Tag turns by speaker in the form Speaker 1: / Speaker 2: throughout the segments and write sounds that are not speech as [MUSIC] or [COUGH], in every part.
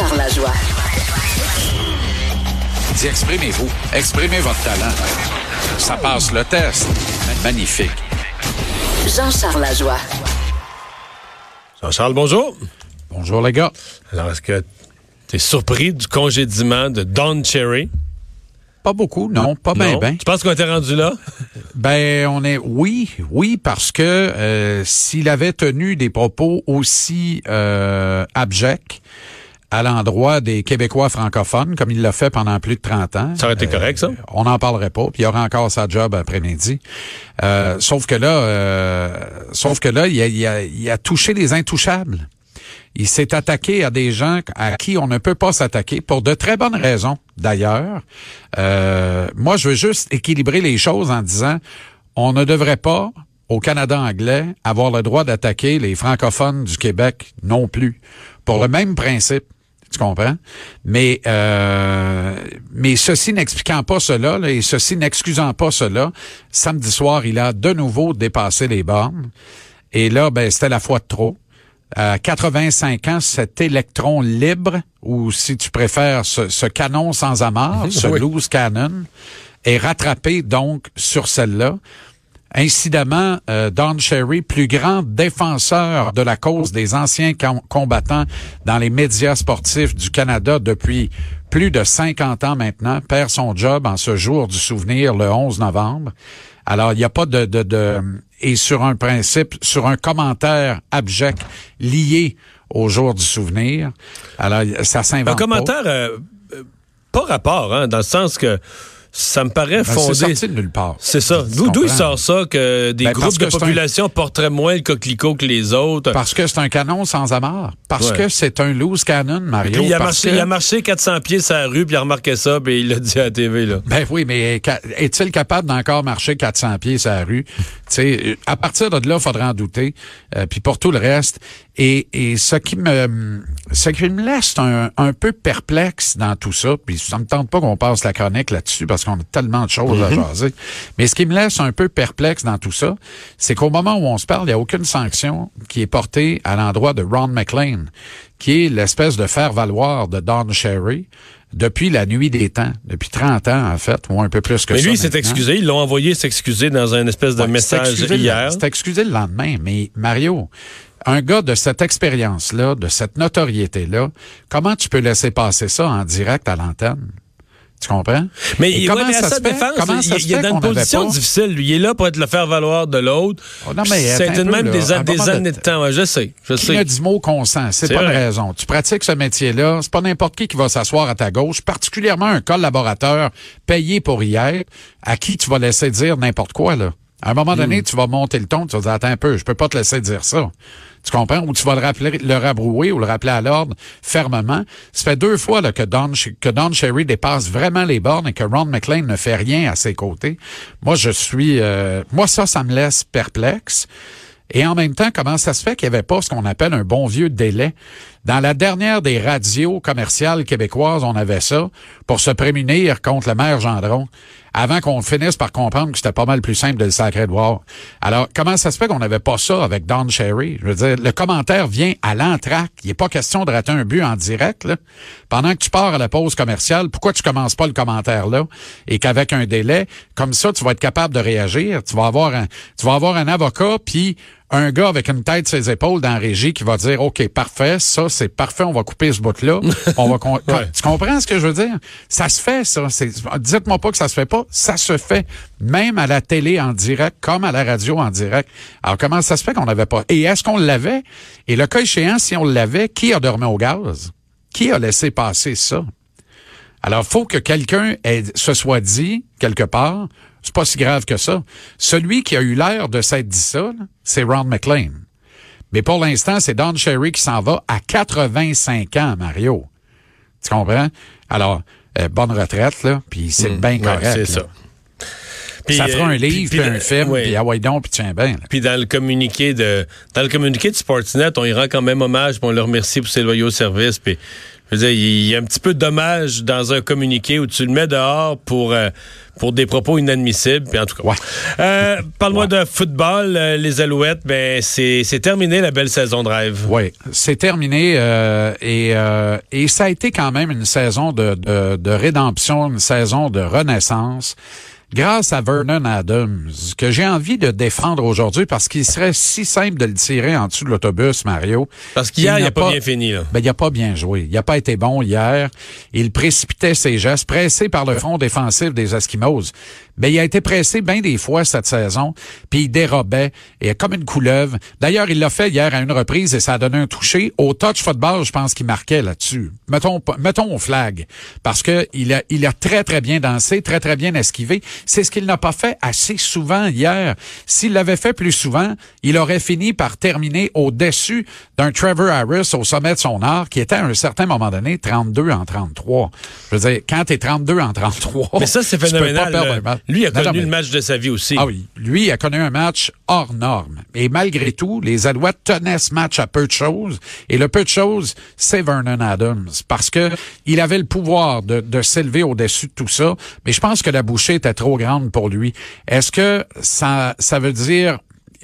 Speaker 1: Jean-Charles Lajoie.
Speaker 2: Dis, exprimez-vous. Exprimez votre talent. Ça passe le test. Magnifique.
Speaker 1: Jean-Charles Lajoie.
Speaker 3: Jean-Charles, bonjour.
Speaker 2: Bonjour, les gars.
Speaker 3: Alors, est-ce que tu es surpris du congédiement de Don Cherry?
Speaker 2: Pas beaucoup, non, pas bien, bien.
Speaker 3: Tu penses qu'on était rendu là? [LAUGHS]
Speaker 2: Ben, on est, oui, oui, parce que euh, s'il avait tenu des propos aussi euh, abjects, à l'endroit des Québécois francophones, comme il l'a fait pendant plus de 30 ans.
Speaker 3: Ça aurait été correct, ça? Euh,
Speaker 2: on n'en parlerait pas, puis il y aura encore sa job après-midi. Euh, sauf que là, euh, sauf que là, il a, il, a, il a touché les intouchables. Il s'est attaqué à des gens à qui on ne peut pas s'attaquer pour de très bonnes raisons, d'ailleurs. moi, je veux juste équilibrer les choses en disant, on ne devrait pas, au Canada anglais, avoir le droit d'attaquer les francophones du Québec non plus, pour le même principe. Tu comprends? Mais euh, mais ceci n'expliquant pas cela et ceci n'excusant pas cela, samedi soir, il a de nouveau dépassé les bornes. Et là, ben, c'était la fois de trop. À 85 ans, cet électron libre, ou si tu préfères, ce, canon sans amarre, [LAUGHS] ce loose cannon, est rattrapé donc sur celle-là. Incidemment, euh, Don Cherry, plus grand défenseur de la cause des anciens combattants dans les médias sportifs du Canada depuis plus de 50 ans maintenant, perd son job en ce jour du souvenir le 11 novembre. Alors, il n'y a pas de, de, de... Et sur un principe, sur un commentaire abject lié au jour du souvenir. Alors, ça s'invente
Speaker 3: Un commentaire euh, euh, pas rapport, hein, dans le sens que ça me paraît ben, fondé.
Speaker 2: C'est sorti de nulle part.
Speaker 3: C'est ça. D'où il sort ça que des ben, groupes de population porteraient moins le coquelicot que les autres?
Speaker 2: Parce que c'est un canon sans amarre. Parce que c'est un loose cannon, Mario.
Speaker 3: il, a marché, il a marché 400 pieds sur la rue, puis il a remarqué ça, puis il l'a dit à la TV. Là.
Speaker 2: Ben oui, mais est-il capable d'encore marcher 400 pieds sur la rue? sais, à partir de là, il faudrait en douter. Euh, puis pour tout le reste, et, et ce qui me ce qui me laisse un, un peu perplexe dans tout ça, puis ça me tente pas qu'on passe la chronique là-dessus parce qu'on a tellement de choses à mhm. jaser. Mais ce qui me laisse un peu perplexe dans tout ça, c'est qu'au moment où on se parle, il n'y a aucune sanction qui est portée à l'endroit de Ron McLean, qui est l'espèce de faire-valoir de Don Sherry depuis la nuit des temps, depuis 30 ans en fait, ou un peu plus que
Speaker 3: ça.
Speaker 2: Mais
Speaker 3: lui, il s'est excusé, ils l'ont envoyé s'excuser dans un espèce de message hier.
Speaker 2: C'est excusé le lendemain, mais Mario, un gars de cette expérience-là, de cette notoriété-là, comment tu peux laisser passer ça en direct à l'antenne? Tu comprends?
Speaker 3: Mais, il, comment ça se défense, comment ça il, est dans une position difficile. Lui, il est là pour être le faire valoir de l'autre. Oh, c'est même des, années de temps. je sais. Je
Speaker 2: qui
Speaker 3: sais.
Speaker 2: a dit mot consent? C'est pas une raison. Tu pratiques ce métier-là. C'est pas n'importe qui qui va s'asseoir à ta gauche, particulièrement un collaborateur payé pour y être, à qui tu vas laisser dire n'importe quoi, là. À un moment donné, hmm. tu vas monter le ton, tu vas dire, attends un peu, je peux pas te laisser dire ça. Tu comprends? Ou tu vas le rappeler, le rabrouer ou le rappeler à l'ordre fermement. Ça fait deux fois là, que, Don, que Don Sherry dépasse vraiment les bornes et que Ron McLean ne fait rien à ses côtés. Moi, je suis... Euh, moi, ça, ça me laisse perplexe. Et en même temps, comment ça se fait qu'il n'y avait pas ce qu'on appelle un bon vieux délai? Dans la dernière des radios commerciales québécoises, on avait ça pour se prémunir contre le maire Gendron, avant qu'on finisse par comprendre que c'était pas mal plus simple de le sacrer de voir. Alors, comment ça se fait qu'on n'avait pas ça avec Don Sherry? Je veux dire, le commentaire vient à l'entraque. Il n'est pas question de rater un but en direct. Là. Pendant que tu pars à la pause commerciale, pourquoi tu commences pas le commentaire là? Et qu'avec un délai, comme ça, tu vas être capable de réagir. Tu vas avoir un, tu vas avoir un avocat, puis un gars avec une tête sur ses épaules dans la régie qui va dire OK, parfait, ça c'est parfait, on va couper ce bout-là. [LAUGHS] on va Tu comprends ce que je veux dire? Ça se fait ça, dites-moi pas que ça se fait pas, ça se fait même à la télé en direct comme à la radio en direct. Alors comment ça se fait qu'on n'avait pas? Et est-ce qu'on l'avait? Et le cas échéant si on l'avait, qui a dormi au gaz? Qui a laissé passer ça? Alors, faut que quelqu'un se soit dit, quelque part, c'est pas si grave que ça. Celui qui a eu l'air de s'être dit ça, c'est Ron McLean. Mais pour l'instant, c'est Don Cherry qui s'en va à 85 ans, Mario. Tu comprends? Alors, euh, bonne retraite, là, puis c'est mm. bien correct. c'est ça. Ça fera un euh, livre, puis, un film, puis ah ouais donc, puis tiens bien.
Speaker 3: Puis dans le communiqué de dans le communiqué de Sportsnet, on y rend quand même hommage, puis on le remercie pour ses loyaux services, puis je veux dire, il y a un petit peu de dommage dans un communiqué où tu le mets dehors pour euh, pour des propos inadmissibles. Puis en tout cas, euh, parle-moi de football, euh, les Alouettes. Ben c'est terminé la belle saison de rêve.
Speaker 2: Oui, c'est terminé et et ça a été quand même une saison de, de, de rédemption, une saison de renaissance grâce à Vernon Adams, que j'ai envie de défendre aujourd'hui parce qu'il serait si simple de le tirer en dessous de l'autobus, Mario.
Speaker 3: Parce qu'hier, il n'a pas, bien fini. Là.
Speaker 2: Ben, il n'a pas bien joué. Il n'a pas été bon hier. Il précipitait ses gestes, pressé par le front défensif des Eskimos. Ben, il a été pressé bien des fois cette saison, puis il dérobait, et comme une couleuvre. D'ailleurs, il l'a fait hier à une reprise et ça a donné un toucher. Au touch football, je pense qu'il marquait là-dessus. Mettons, mettons au flag, parce que il a, il a très, très bien dansé, très, très bien esquivé. C'est ce qu'il n'a pas fait assez souvent hier. S'il l'avait fait plus souvent, il aurait fini par terminer au-dessus d'un Trevor Harris au sommet de son art, qui était à un certain moment donné 32 en 33. Je veux dire, quand t'es 32 en 33,
Speaker 3: mais ça c'est phénoménal. Lui a connu le match de sa vie aussi.
Speaker 2: Ah oui, lui a connu un match hors norme. Et malgré tout, les Alouettes tenaient ce match à peu de choses. Et le peu de choses, c'est Vernon Adams, parce que il avait le pouvoir de, de s'élever au-dessus de tout ça. Mais je pense que la bouchée était trop grande pour lui. Est-ce que ça, ça veut dire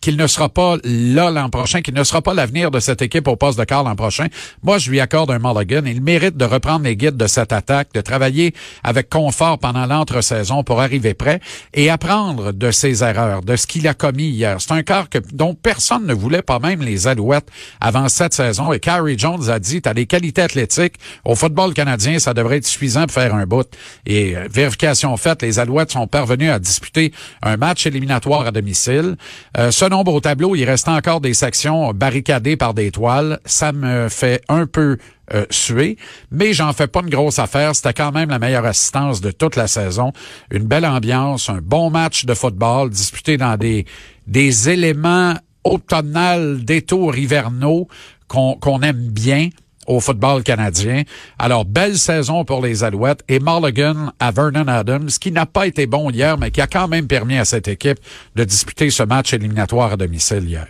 Speaker 2: qu'il ne sera pas là l'an prochain, qu'il ne sera pas l'avenir de cette équipe au poste de quart l'an prochain. Moi, je lui accorde un mulligan. Il mérite de reprendre les guides de cette attaque, de travailler avec confort pendant l'entre-saison pour arriver prêt et apprendre de ses erreurs, de ce qu'il a commis hier. C'est un quart que, dont personne ne voulait, pas même les Alouettes, avant cette saison. Et Carrie Jones a dit, t'as des qualités athlétiques. Au football canadien, ça devrait être suffisant pour faire un bout. Et euh, vérification faite, les Alouettes sont parvenus à disputer un match éliminatoire à domicile. Euh, ce nombre au tableau, il reste encore des sections barricadées par des toiles. Ça me fait un peu euh, suer, mais j'en fais pas une grosse affaire. C'était quand même la meilleure assistance de toute la saison. Une belle ambiance, un bon match de football disputé dans des, des éléments automnales, des tours hivernaux qu'on aime bien au football canadien. Alors, belle saison pour les Alouettes et Mulligan à Vernon Adams, qui n'a pas été bon hier, mais qui a quand même permis à cette équipe de disputer ce match éliminatoire à domicile hier.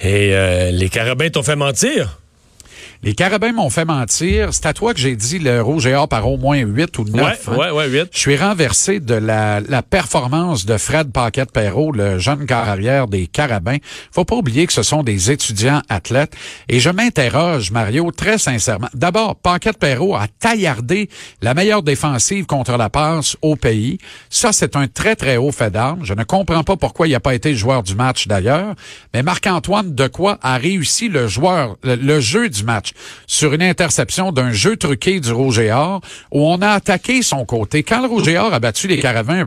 Speaker 3: Et euh, les Carabins t'ont fait mentir?
Speaker 2: Les Carabins m'ont fait mentir. C'est à toi que j'ai dit le rouge et or par au moins 8 ou 9.
Speaker 3: Ouais, hein. ouais, ouais, 8.
Speaker 2: Je suis renversé de la, la performance de Fred Paquette-Perrault, le jeune carrière des Carabins. Faut pas oublier que ce sont des étudiants athlètes. Et je m'interroge, Mario, très sincèrement. D'abord, Paquette-Perrault a taillardé la meilleure défensive contre la passe au pays. Ça, c'est un très, très haut fait d'armes. Je ne comprends pas pourquoi il n'a pas été joueur du match d'ailleurs. Mais Marc-Antoine Decoy a réussi le joueur, le jeu du match sur une interception d'un jeu truqué du Rouge et Or où on a attaqué son côté. Quand le Rouge et Or a battu les Carabins,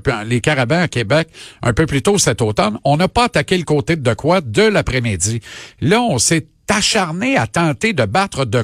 Speaker 2: à Québec un peu plus tôt cet automne, on n'a pas attaqué le côté de quoi de l'après-midi. Là, on s'est acharné à tenter de battre de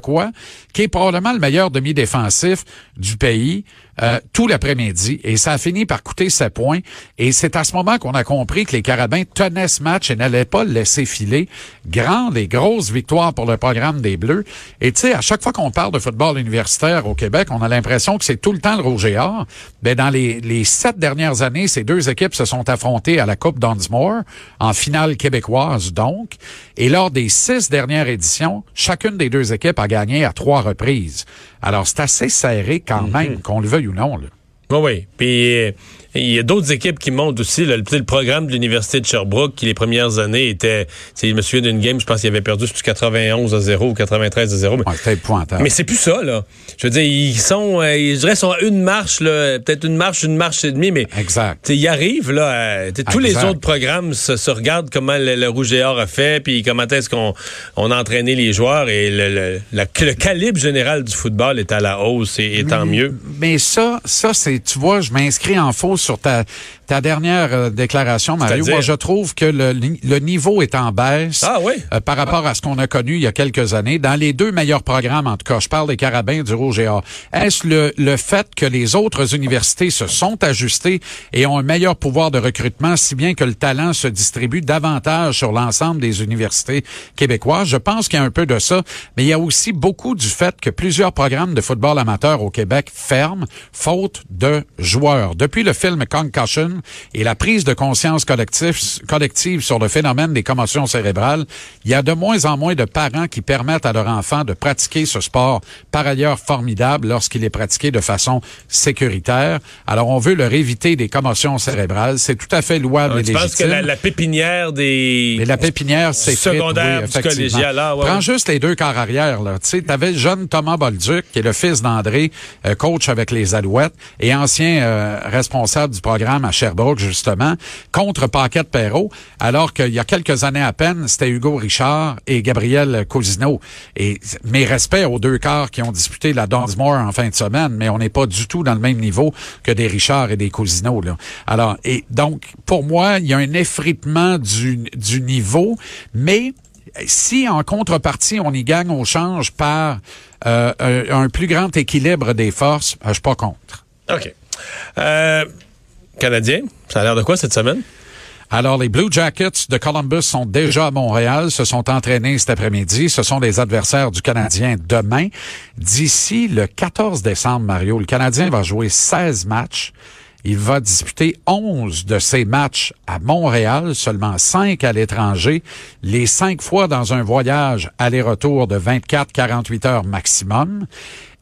Speaker 2: qui est probablement le meilleur demi-défensif du pays. Euh, tout l'après-midi et ça a fini par coûter ses points. Et c'est à ce moment qu'on a compris que les Carabins tenaient ce match et n'allaient pas le laisser filer. Grande et grosse victoire pour le programme des Bleus. Et tu sais, à chaque fois qu'on parle de football universitaire au Québec, on a l'impression que c'est tout le temps le rouge et or. Ben, dans les, les sept dernières années, ces deux équipes se sont affrontées à la Coupe Dunsmore, en finale québécoise donc. Et lors des six dernières éditions, chacune des deux équipes a gagné à trois reprises. Alors, c'est assez serré quand mhm. même, qu'on le veuille ou non. Là.
Speaker 3: Oui, oui. Puis euh, il y a d'autres équipes qui montent aussi. le, le, programme de l'Université de Sherbrooke, qui les premières années était... Je me souviens d'une game, je pense qu'il avait perdu sur 91 à 0 ou 93 à 0. Mais,
Speaker 2: c'était Mais
Speaker 3: c'est plus ça, là. Je veux dire, ils sont, euh, je dirais, sont à une marche, peut-être une marche, une marche et demie, mais
Speaker 2: exact.
Speaker 3: ils arrivent, là. tous les autres programmes se, regardent comment le, Rouge et Or a fait, puis comment est-ce qu'on on a entraîné les joueurs, et le, le, calibre général du football est à la hausse, et, tant mieux.
Speaker 2: Mais ça, ça c'est, tu vois, je m'inscris en faux sur ta, ta dernière euh, déclaration, Mario, moi je trouve que le, le, niveau est en baisse
Speaker 3: ah, oui?
Speaker 2: Euh, par rapport à ce qu'on a connu il y a quelques années. Dans les deux meilleurs programmes, en tout cas, je parle des Carabins, du Rouge et Or. Est-ce le, le fait que les autres universités se sont ajustées et ont un meilleur pouvoir de recrutement, si bien que le talent se distribue davantage sur l'ensemble des universités québécoises? Je pense qu'il y a un peu de ça, mais il y a aussi beaucoup du fait que plusieurs programmes de football amateur au Québec ferment faute de joueurs. Depuis le film Concussion, et la prise de conscience collective, collective sur le phénomène des commotions cérébrales, il y a de moins en moins de parents qui permettent à leurs enfants de pratiquer ce sport, par ailleurs formidable lorsqu'il est pratiqué de façon sécuritaire. Alors, on veut leur éviter des commotions cérébrales. C'est tout à fait louable
Speaker 3: ah,
Speaker 2: et légitime.
Speaker 3: Je pense que la, pépinière des...
Speaker 2: Mais la pépinière, c'est
Speaker 3: secondaire oui, collégial. Là,
Speaker 2: ouais, Prends juste les deux quarts arrière. Tu sais, avais le jeune Thomas Bolduc, qui est le fils d'André, euh, coach avec les Alouettes et ancien euh, responsable du programme à Justement, contre Paquette Perrault, alors qu'il y a quelques années à peine, c'était Hugo Richard et Gabriel Cousineau. Et mes respects aux deux quarts qui ont disputé la Dunsmore en fin de semaine, mais on n'est pas du tout dans le même niveau que des Richard et des Cousineau. Là. Alors, et donc, pour moi, il y a un effritement du, du niveau, mais si en contrepartie on y gagne au change par euh, un, plus grand équilibre des forces, euh, je suis pas contre.
Speaker 3: OK. Euh, Canadien, ça a l'air de quoi cette semaine?
Speaker 2: Alors, les Blue Jackets de Columbus sont déjà à Montréal, se sont entraînés cet après-midi. Ce sont les adversaires du Canadien demain. D'ici le 14 décembre, Mario, le Canadien va jouer 16 matchs. Il va disputer 11 de ces matchs à Montréal, seulement 5 à l'étranger, les 5 fois dans un voyage aller-retour de 24-48 heures maximum.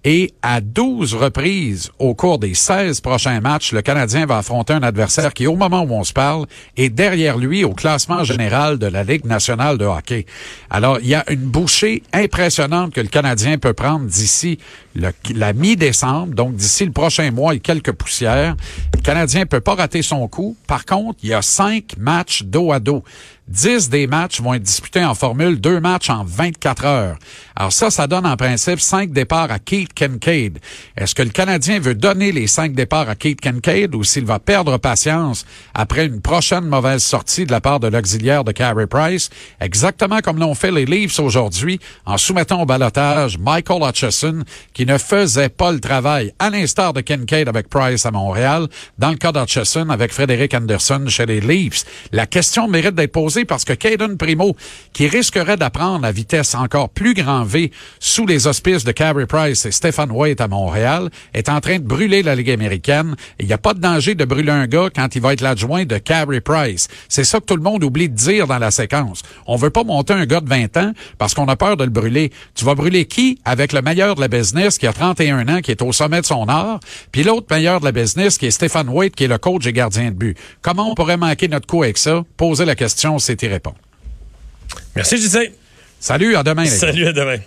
Speaker 2: Et à 12 reprises au cours des 16 prochains matchs, le Canadien va affronter un adversaire qui, au moment où on se parle, est derrière lui au classement général de la Ligue nationale de hockey. Alors, il y a une bouchée impressionnante que le Canadien peut prendre d'ici la mi-décembre, donc d'ici le prochain mois et quelques poussières. Le Canadien peut pas rater son coup. Par contre, il y a cinq matchs dos à dos. 10 des matchs vont être disputés en formule, deux matchs en 24 heures. Alors ça, ça donne en principe cinq départs à Keith Kincaid. Est-ce que le Canadien veut donner les cinq départs à Keith Kincaid ou s'il va perdre patience après une prochaine mauvaise sortie de la part de l'auxiliaire de Carey Price, exactement comme l'ont fait les Leafs aujourd'hui en soumettant au balotage Michael Hutchison qui ne faisait pas le travail, à l'instar de Kincaid avec Price à Montréal, dans le cas d'Hutchison avec Frédéric Anderson chez les Leafs. La question mérite d'être posée parce que Caden Primo, qui risquerait d'apprendre à vitesse encore plus grand V sous les auspices de Carey Price et Stephen White à Montréal, est en train de brûler la Ligue américaine. Il n'y a pas de danger de brûler un gars quand il va être l'adjoint de Carey Price. C'est ça que tout le monde oublie de dire dans la séquence. On veut pas monter un gars de 20 ans parce qu'on a peur de le brûler. Tu vas brûler qui avec le meilleur de la business qui a 31 ans, qui est au sommet de son art, puis l'autre meilleur de la business qui est Stephen White, qui est le coach et gardien de but? Comment on pourrait manquer notre coup avec ça? Poser la question, y répondre.
Speaker 3: Merci, Gisèle.
Speaker 2: Salut, à demain.
Speaker 3: Salut, à demain.